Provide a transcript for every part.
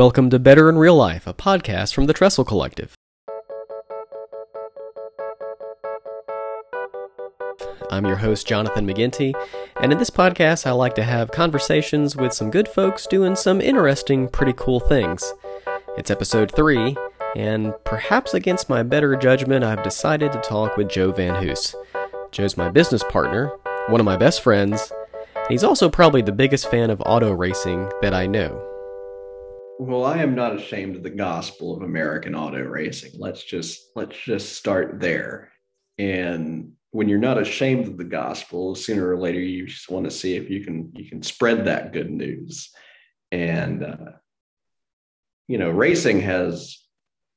Welcome to Better in Real Life, a podcast from the Trestle Collective. I'm your host, Jonathan McGinty, and in this podcast, I like to have conversations with some good folks doing some interesting, pretty cool things. It's episode 3, and perhaps against my better judgment, I've decided to talk with Joe Van Hoos. Joe's my business partner, one of my best friends, and he's also probably the biggest fan of auto racing that I know. Well, I am not ashamed of the gospel of American auto racing. Let's just let's just start there. And when you're not ashamed of the gospel, sooner or later you just want to see if you can you can spread that good news. And uh, you know, racing has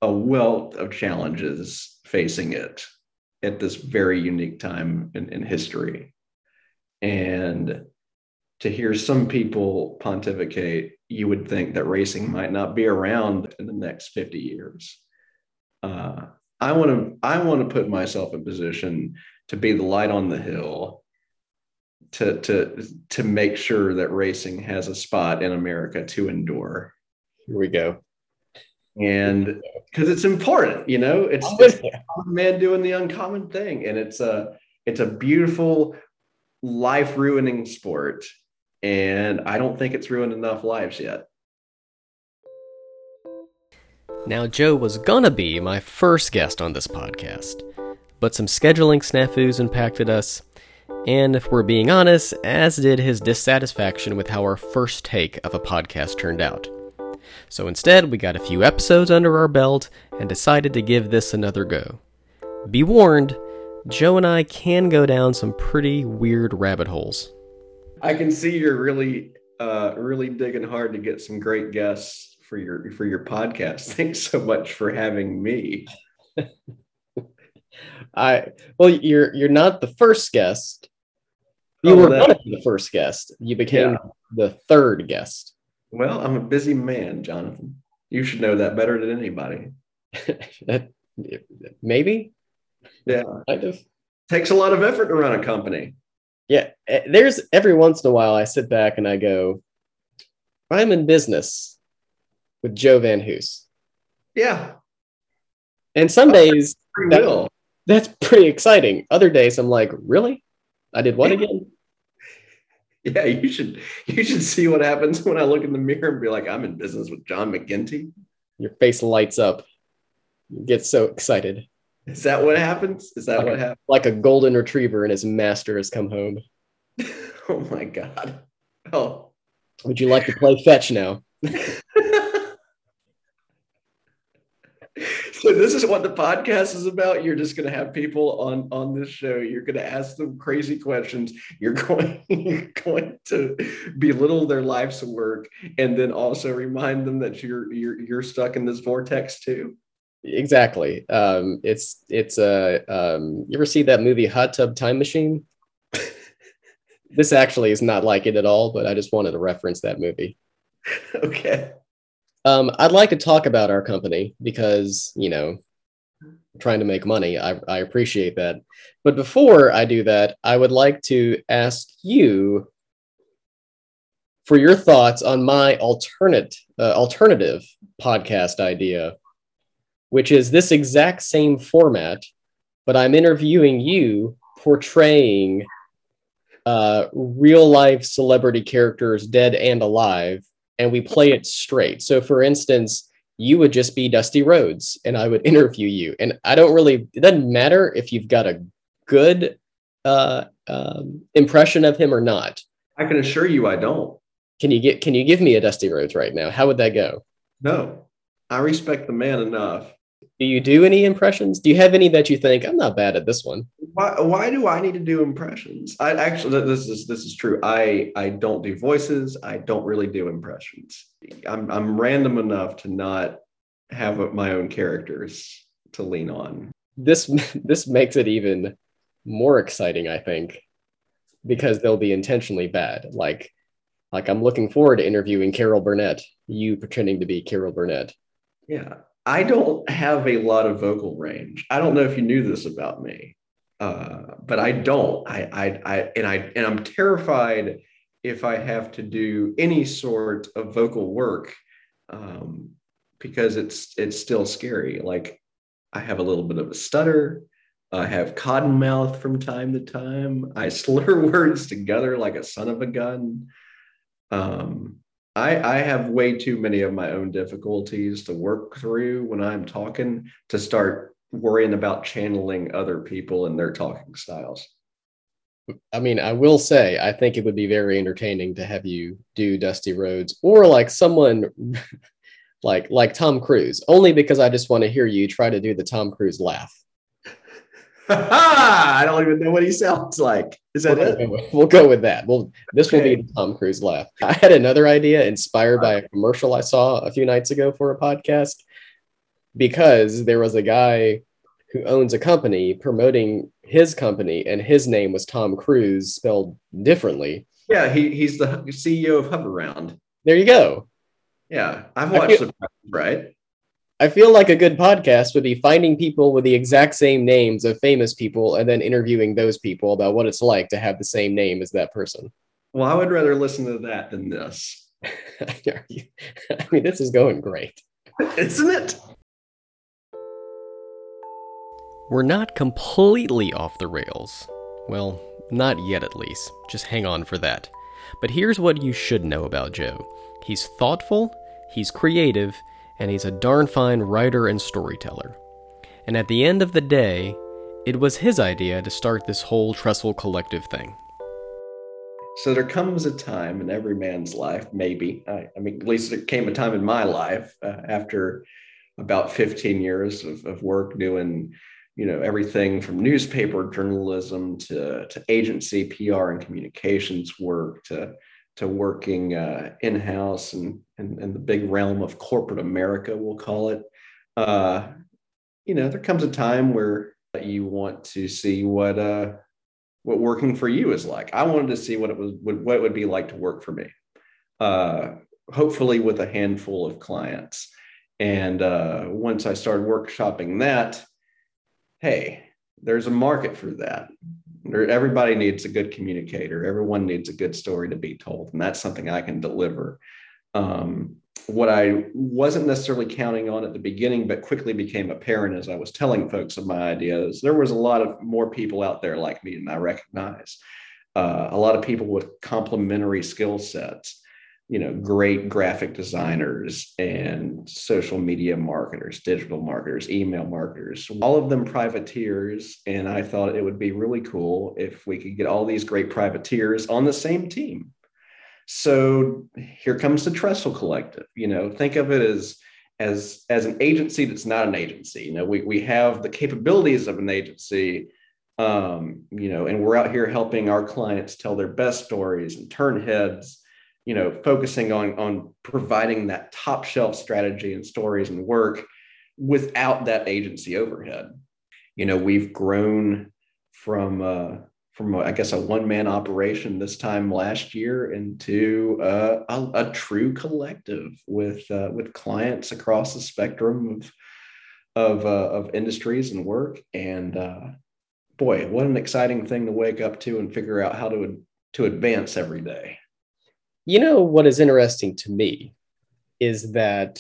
a wealth of challenges facing it at this very unique time in, in history. And to hear some people pontificate, you would think that racing might not be around in the next 50 years. Uh, I want to I want to put myself in position to be the light on the hill to to to make sure that racing has a spot in America to endure. Here we go. And because it's important, you know, it's, it's man doing the uncommon thing, and it's a it's a beautiful life ruining sport and I don't think it's ruined enough lives yet. Now, Joe was gonna be my first guest on this podcast, but some scheduling snafus impacted us, and if we're being honest, as did his dissatisfaction with how our first take of a podcast turned out. So instead, we got a few episodes under our belt and decided to give this another go. Be warned, Joe and I can go down some pretty weird rabbit holes. I can see you're really, uh, really digging hard to get some great guests for your for your podcast. Thanks so much for having me. I well, you're you're not the first guest. You oh, were that, the first guest. You became yeah. the third guest. Well, I'm a busy man, Jonathan. You should know that better than anybody. that, maybe. Yeah. Kind of. Takes a lot of effort to run a company yeah, eh, there's every once in a while I sit back and I go, I'm in business with Joe Van Hoos. Yeah. And some days that, that's pretty exciting. Other days I'm like, really? I did what yeah. again? Yeah, you should you should see what happens when I look in the mirror and be like, I'm in business with John McGinty. Your face lights up. You get so excited. Is that what happens? Is that like what happens? Like a golden retriever and his master has come home. oh my god. Oh. Would you like to play fetch now? so this is what the podcast is about. You're just going to have people on on this show. You're going to ask them crazy questions. You're going you're going to belittle their life's work, and then also remind them that you're you're you're stuck in this vortex too. Exactly. Um, it's it's a. Uh, um, you ever see that movie Hot Tub Time Machine? this actually is not like it at all, but I just wanted to reference that movie. Okay. Um, I'd like to talk about our company because you know, trying to make money. I, I appreciate that, but before I do that, I would like to ask you for your thoughts on my alternate uh, alternative podcast idea which is this exact same format, but I'm interviewing you portraying uh, real life celebrity characters, dead and alive, and we play it straight. So, for instance, you would just be Dusty Rhodes, and I would interview you. And I don't really, it doesn't matter if you've got a good uh, um, impression of him or not. I can assure you, I don't. Can you get? Can you give me a Dusty Rhodes right now? How would that go? No, I respect the man enough do you do any impressions? Do you have any that you think I'm not bad at this one? Why, why do I need to do impressions? I actually this is this is true. I I don't do voices. I don't really do impressions. I'm I'm random enough to not have my own characters to lean on. This this makes it even more exciting, I think, because they'll be intentionally bad. Like like I'm looking forward to interviewing Carol Burnett, you pretending to be Carol Burnett. Yeah. I don't have a lot of vocal range. I don't know if you knew this about me, uh, but I don't. I, I, I, and I, and I'm terrified if I have to do any sort of vocal work um, because it's it's still scary. Like I have a little bit of a stutter. I have cotton mouth from time to time. I slur words together like a son of a gun. Um, I, I have way too many of my own difficulties to work through when I'm talking to start worrying about channeling other people and their talking styles. I mean, I will say, I think it would be very entertaining to have you do Dusty Rhodes or like someone like like Tom Cruise, only because I just want to hear you try to do the Tom Cruise laugh. I don't even know what he sounds like. Is that we'll it? Go, we'll go with that. Well, this will be Tom Cruise laugh. I had another idea inspired by a commercial I saw a few nights ago for a podcast because there was a guy who owns a company promoting his company, and his name was Tom Cruise, spelled differently. Yeah, he, he's the CEO of Hoveround. There you go. Yeah, I've watched feel- the right? I feel like a good podcast would be finding people with the exact same names of famous people and then interviewing those people about what it's like to have the same name as that person. Well, I would rather listen to that than this, I mean, this is going great. isn't it? We're not completely off the rails. Well, not yet at least. Just hang on for that. But here's what you should know about Joe he's thoughtful, he's creative, and he's a darn fine writer and storyteller. And at the end of the day, it was his idea to start this whole Trestle Collective thing. So there comes a time in every man's life, maybe. I, I mean, at least there came a time in my life uh, after about 15 years of, of work doing, you know, everything from newspaper journalism to, to agency, PR, and communications work to to working uh, in house and, and and the big realm of corporate America, we'll call it. Uh, you know, there comes a time where you want to see what uh, what working for you is like. I wanted to see what it was, what, it would be like to work for me. Uh, hopefully, with a handful of clients. And uh, once I started workshopping that, hey, there's a market for that. Everybody needs a good communicator. Everyone needs a good story to be told, and that's something I can deliver. Um, what I wasn't necessarily counting on at the beginning, but quickly became apparent as I was telling folks of my ideas, there was a lot of more people out there like me, and I recognize uh, a lot of people with complementary skill sets. You know, great graphic designers and social media marketers, digital marketers, email marketers, all of them privateers. And I thought it would be really cool if we could get all these great privateers on the same team so here comes the Trestle Collective. You know, think of it as as as an agency that's not an agency. You know, we we have the capabilities of an agency, um, you know, and we're out here helping our clients tell their best stories and turn heads. You know, focusing on on providing that top shelf strategy and stories and work without that agency overhead. You know, we've grown from uh, from I guess a one man operation this time last year into uh, a, a, true collective with uh, with clients across the spectrum of of, uh, of industries and work. And uh, boy, what an exciting thing to wake up to and figure out how to to advance every day. You know what is interesting to me is that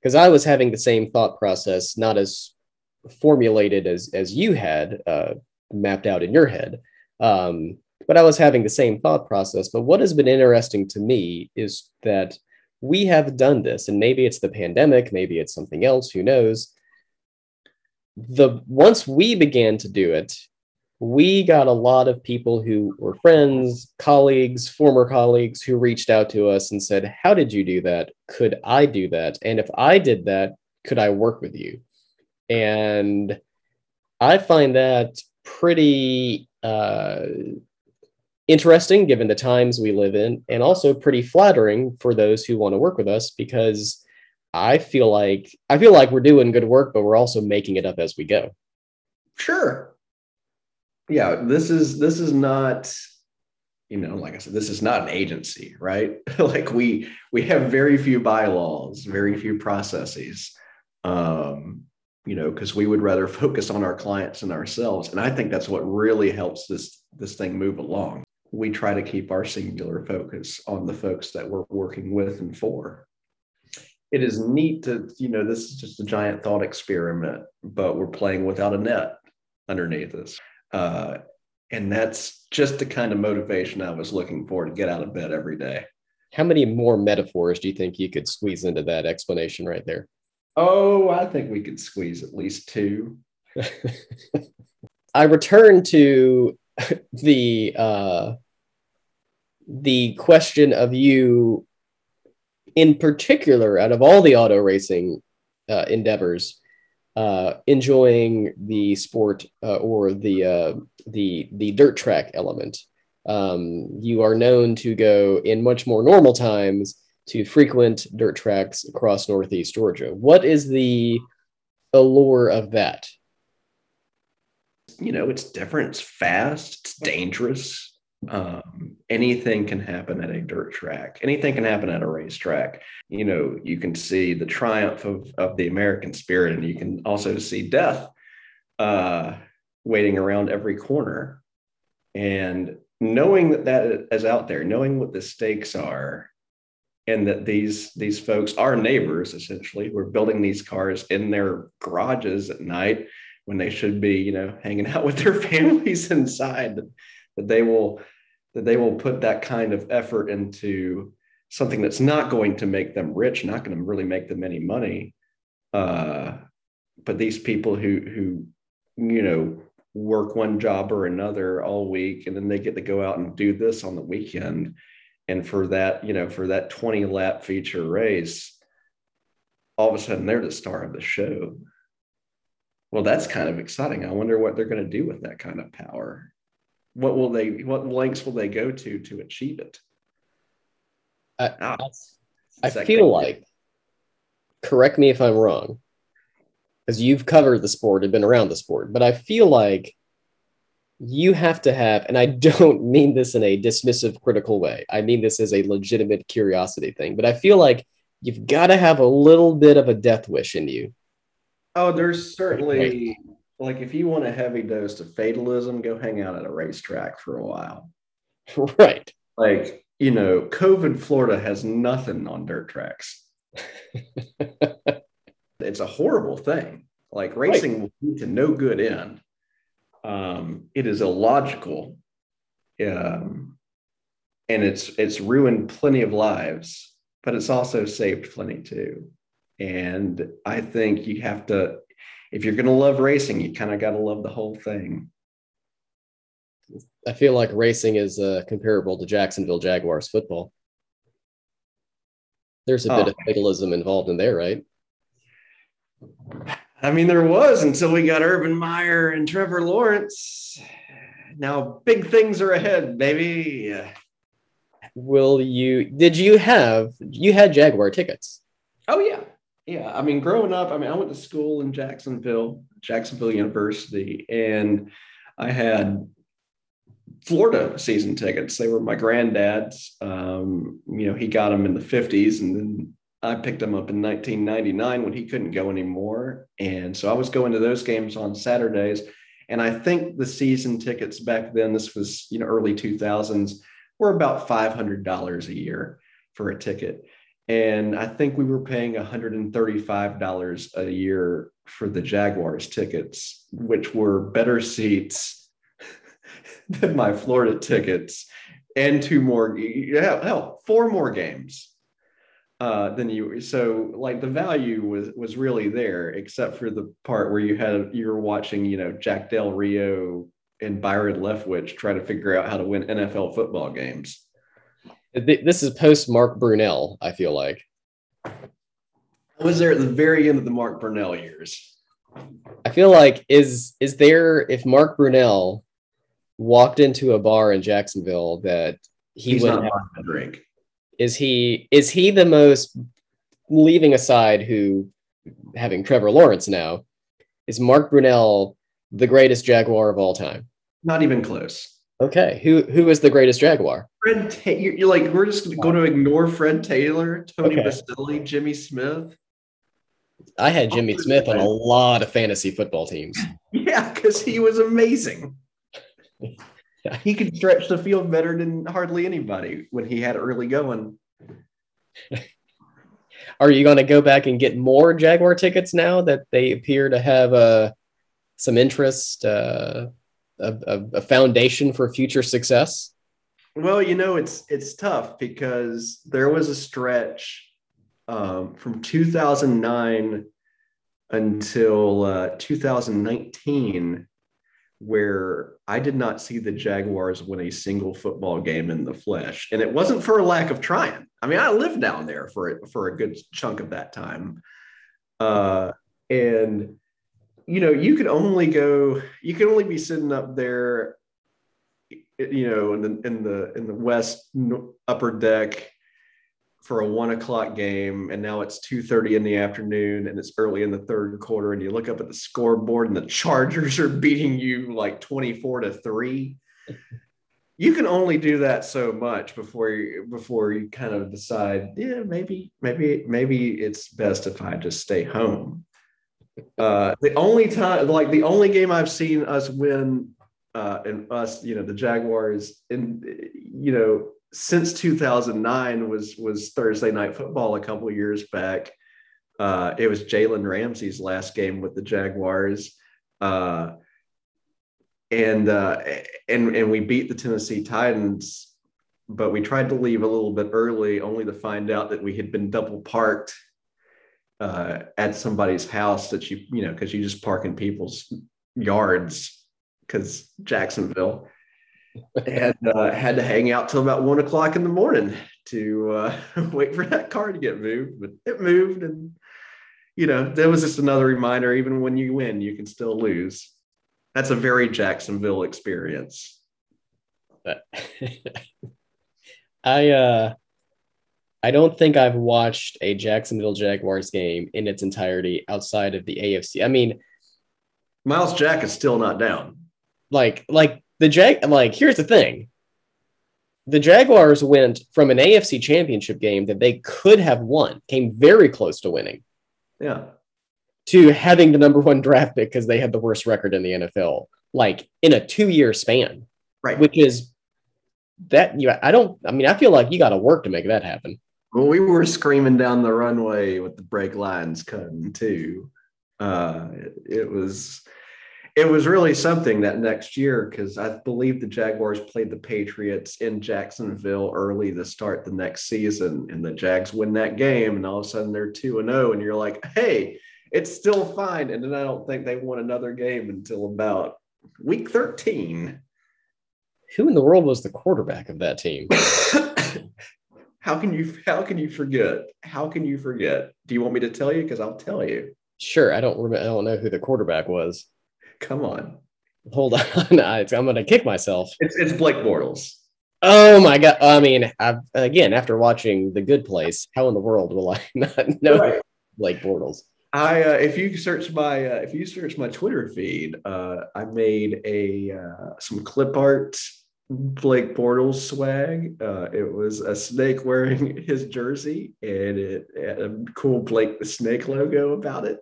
because I was having the same thought process, not as formulated as as you had uh, mapped out in your head. Um, but I was having the same thought process. But what has been interesting to me is that we have done this, and maybe it's the pandemic, maybe it's something else, who knows. The once we began to do it, we got a lot of people who were friends, colleagues, former colleagues who reached out to us and said, How did you do that? Could I do that? And if I did that, could I work with you? And I find that pretty uh, interesting given the times we live in, and also pretty flattering for those who want to work with us because I feel like I feel like we're doing good work, but we're also making it up as we go. Sure. Yeah, this is this is not you know like i said this is not an agency right? Like we we have very few bylaws very few processes um you know because we would rather focus on our clients and ourselves. And i think that's what really helps this this thing move along. We try to keep our singular focus on the folks that we're working with and for. It is neat to you know this is just a giant thought experiment, but we're playing without a net underneath us, uh, and that's just the kind of motivation I was looking for to get out of bed every day. How many more metaphors do you think you could squeeze into that explanation right there? Oh, I think we could squeeze at least two. I return to the uh, the question of you, in particular, out of all the auto racing uh, endeavors, uh, enjoying the sport uh, or the uh, the the dirt track element. Um, you are known to go in much more normal times to frequent dirt tracks across Northeast Georgia. What is the allure of that? You know, it's different. It's fast. It's dangerous. Um, anything can happen at a dirt track. Anything can happen at a racetrack. You know, you can see the triumph of, of the American spirit, and you can also see death uh, waiting around every corner. And knowing that that is out there, knowing what the stakes are, and that these these folks are neighbors essentially who are building these cars in their garages at night when they should be, you know, hanging out with their families inside. That, they will that they will put that kind of effort into something that's not going to make them rich, not going to really make them any money. Uh, but these people who who you know work one job or another all week and then they get to go out and do this on the weekend. And for that you know for that 20 lap feature race all of a sudden they're the star of the show. Well that's kind of exciting. I wonder what they're going to do with that kind of power what will they what lengths will they go to to achieve it i, ah, I feel like correct me if i'm wrong because you've covered the sport and been around the sport, but I feel like you have to have, and I don't mean this in a dismissive, critical way. I mean this as a legitimate curiosity thing, but I feel like you've got to have a little bit of a death wish in you. Oh, there's certainly like if you want a heavy dose of fatalism, go hang out at a racetrack for a while. Right. Like, you know, COVID Florida has nothing on dirt tracks. it's a horrible thing. Like racing right. will lead to no good end. Um, it is illogical, um, and it's it's ruined plenty of lives, but it's also saved plenty too. And I think you have to, if you're going to love racing, you kind of got to love the whole thing. I feel like racing is uh, comparable to Jacksonville Jaguars football. There's a oh. bit of fatalism involved in there, right? I mean, there was until we got Urban Meyer and Trevor Lawrence. Now, big things are ahead, baby. Will you? Did you have? You had Jaguar tickets? Oh yeah, yeah. I mean, growing up, I mean, I went to school in Jacksonville, Jacksonville University, and I had Florida season tickets. They were my granddad's. Um, you know, he got them in the 50s and then I picked them up in 1999 when he couldn't go anymore. And so I was going to those games on Saturdays. And I think the season tickets back then, this was, you know, early 2000s, were about $500 a year for a ticket. And I think we were paying $135 a year for the Jaguars tickets, which were better seats than my Florida tickets and two more, hell, hell four more games uh, than you. So like the value was was really there, except for the part where you had you were watching, you know, Jack Del Rio and Byron Leftwich try to figure out how to win NFL football games. This is post Mark Brunell. I feel like I was there at the very end of the Mark Brunell years. I feel like is is there if Mark Brunell walked into a bar in Jacksonville that he He's would not have a drink is he is he the most leaving aside who having Trevor Lawrence now is Mark Brunell the greatest Jaguar of all time? Not even close. Okay, who who is the greatest Jaguar? Fred Taylor. You're, you're, like we're just going to ignore Fred Taylor, Tony okay. Boselli, Jimmy Smith. I had Jimmy oh, Smith on a lot of fantasy football teams. Yeah, because he was amazing. he could stretch the field better than hardly anybody when he had early going. Are you going to go back and get more Jaguar tickets now that they appear to have uh, some interest, uh, a, a, a foundation for future success? Well, you know, it's it's tough because there was a stretch um, from 2009 until uh, 2019 where I did not see the Jaguars win a single football game in the flesh, and it wasn't for a lack of trying. I mean, I lived down there for for a good chunk of that time, uh, and you know, you could only go, you can only be sitting up there, you know, in the in the in the west upper deck for a one o'clock game and now it's 2.30 in the afternoon and it's early in the third quarter and you look up at the scoreboard and the chargers are beating you like 24 to 3 you can only do that so much before you before you kind of decide yeah maybe maybe maybe it's best if i just stay home. Uh, the only time like the only game i've seen us win uh, and us you know the jaguars and you know since 2009 was was Thursday night football a couple years back. Uh, it was Jalen Ramsey's last game with the Jaguars, uh, and uh, and and we beat the Tennessee Titans, but we tried to leave a little bit early, only to find out that we had been double parked uh, at somebody's house that you you know because you just park in people's yards because Jacksonville and uh, had to hang out till about one o'clock in the morning to uh, wait for that car to get moved. But it moved, and you know that was just another reminder. Even when you win, you can still lose. That's a very Jacksonville experience. I uh, I don't think I've watched a Jacksonville Jaguars game in its entirety outside of the AFC. I mean, Myles Jack is still not down. Like, like the Jag like here's the thing. The Jaguars went from an AFC championship game that they could have won, came very close to winning. Yeah. To having the number one draft pick because they had the worst record in the NFL, like in a two year span. Right. Which is that you I don't I mean, I feel like you gotta work to make that happen. Well, we were screaming down the runway with the brake lines cutting too. Uh, it, it was it was really something that next year because I believe the Jaguars played the Patriots in Jacksonville early to start the next season, and the Jags win that game, and all of a sudden they're two and zero, oh, and you're like, hey, it's still fine. And then I don't think they won another game until about week thirteen. Who in the world was the quarterback of that team? how can you how can you forget? How can you forget? Do you want me to tell you? Because I'll tell you. Sure, I don't remember. I don't know who the quarterback was. Come on. Hold on. I'm going to kick myself. It's, it's Blake Bortles. Oh my god! I mean, I've, again, after watching The Good Place, how in the world will I not know right. Blake Bortles? I uh, if you search my uh, if you search my Twitter feed, uh, I made a uh, some clip art Blake Bortles swag. Uh, it was a snake wearing his jersey, and it had a cool Blake the Snake logo about it.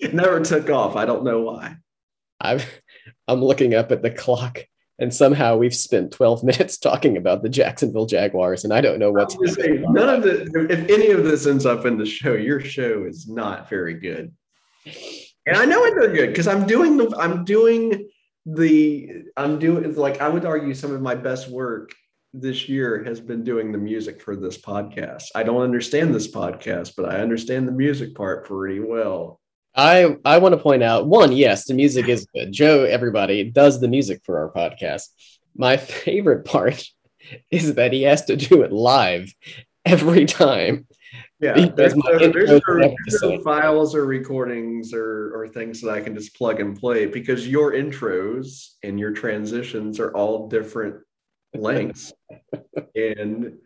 It never took off. I don't know why. I'm I'm looking up at the clock and somehow we've spent 12 minutes talking about the Jacksonville Jaguars, and I don't know what's say, none of the if any of this ends up in the show, your show is not very good. And I know it's not good because I'm doing the I'm doing the I'm doing like I would argue some of my best work this year has been doing the music for this podcast. I don't understand this podcast, but I understand the music part pretty well. I I want to point out one, yes, the music is good. Joe, everybody does the music for our podcast. My favorite part is that he has to do it live every time. Yeah, there's, no, there's, there's no files or recordings or, or things that I can just plug and play because your intros and your transitions are all different lengths. and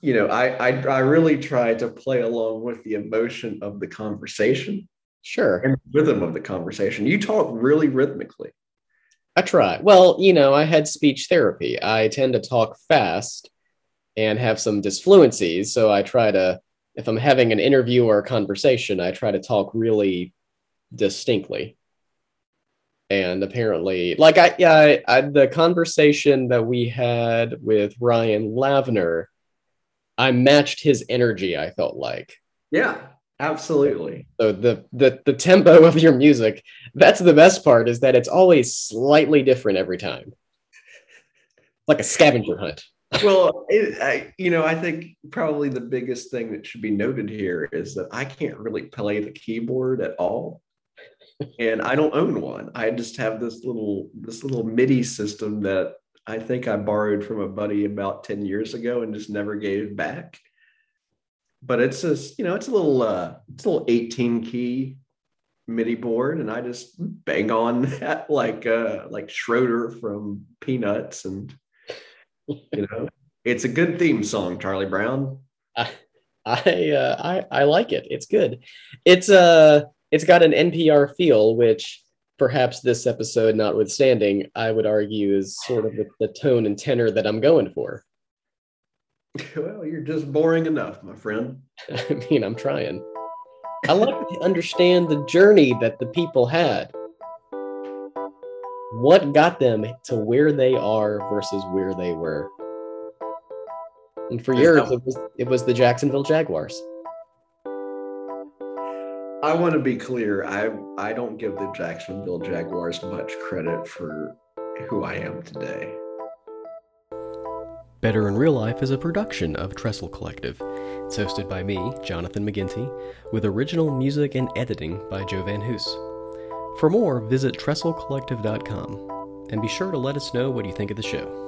you know, I, I I really try to play along with the emotion of the conversation Sure. And rhythm of the conversation. You talk really rhythmically. I try. Well, you know, I had speech therapy. I tend to talk fast and have some disfluencies. So I try to, if I'm having an interview or a conversation, I try to talk really distinctly. And apparently, like I, yeah, I, I, the conversation that we had with Ryan Lavner, I matched his energy. I felt like. Yeah, absolutely. So the the the tempo of your music, that's the best part, is that it's always slightly different every time. Like a scavenger hunt. well, it, I, you know, I think probably the biggest thing that should be noted here is that I can't really play the keyboard at all, and I don't own one. I just have this little this little MIDI system that I think I borrowed from a buddy about ten years ago and just never gave back. But it's just you know, it's a little uh, it's a little eighteen key MIDI board, and I just bang on that like uh, like Schroeder from Peanuts and you know, it's a good theme song, Charlie Brown. I I, uh, I I like it. It's good. It's uh it's got an NPR feel, which perhaps this episode notwithstanding, I would argue is sort of the, the tone and tenor that I'm going for. Well, you're just boring enough, my friend. I mean, I'm trying. I like to understand the journey that the people had. What got them to where they are versus where they were? And for years, it was, it was the Jacksonville Jaguars. I want to be clear. I I don't give the Jacksonville Jaguars much credit for who I am today. Better in Real Life is a production of Trestle Collective. It's hosted by me, Jonathan McGinty, with original music and editing by Joe Van Hoos. For more, visit TrestleCollective.com and be sure to let us know what you think of the show.